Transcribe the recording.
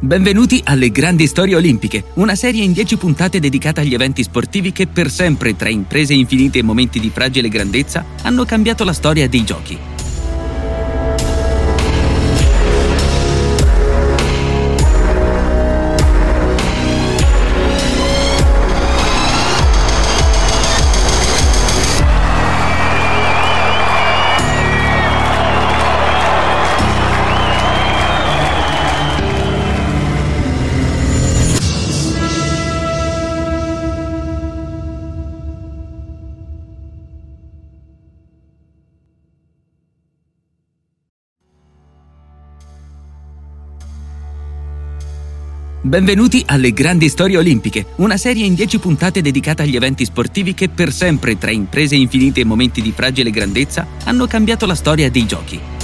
Benvenuti alle Grandi Storie Olimpiche, una serie in 10 puntate dedicata agli eventi sportivi che per sempre, tra imprese infinite e momenti di fragile grandezza, hanno cambiato la storia dei giochi. Benvenuti alle Grandi Storie Olimpiche, una serie in 10 puntate dedicata agli eventi sportivi che per sempre, tra imprese infinite e momenti di fragile grandezza, hanno cambiato la storia dei giochi.